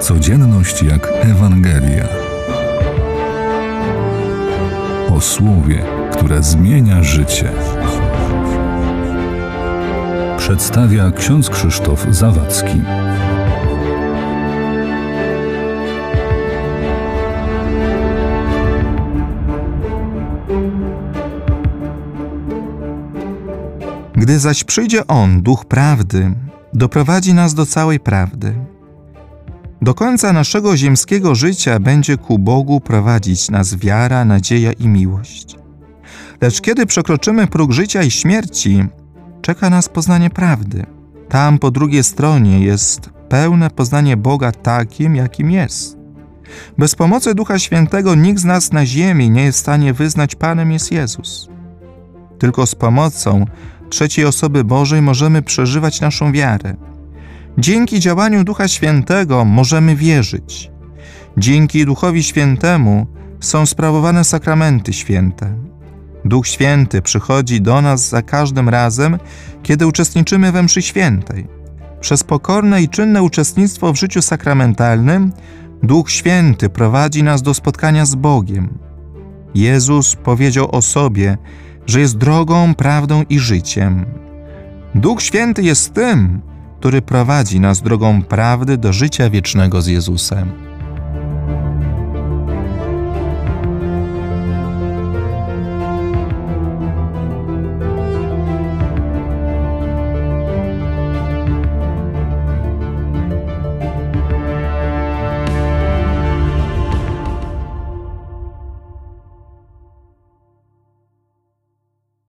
Codzienność jak Ewangelia. O słowie, które zmienia życie. Przedstawia ksiądz Krzysztof Zawadzki. Gdy zaś przyjdzie On, Duch Prawdy, doprowadzi nas do całej prawdy. Do końca naszego ziemskiego życia będzie ku Bogu prowadzić nas wiara, nadzieja i miłość. Lecz kiedy przekroczymy próg życia i śmierci, czeka nas poznanie prawdy. Tam po drugiej stronie jest pełne poznanie Boga takim, jakim jest. Bez pomocy Ducha Świętego nikt z nas na ziemi nie jest w stanie wyznać Panem jest Jezus. Tylko z pomocą trzeciej osoby Bożej możemy przeżywać naszą wiarę. Dzięki działaniu Ducha Świętego możemy wierzyć. Dzięki Duchowi Świętemu są sprawowane sakramenty święte. Duch Święty przychodzi do nas za każdym razem, kiedy uczestniczymy we mszy świętej. Przez pokorne i czynne uczestnictwo w życiu sakramentalnym Duch Święty prowadzi nas do spotkania z Bogiem. Jezus powiedział o sobie, że jest drogą, prawdą i życiem. Duch Święty jest tym, który prowadzi nas drogą prawdy do życia wiecznego z Jezusem.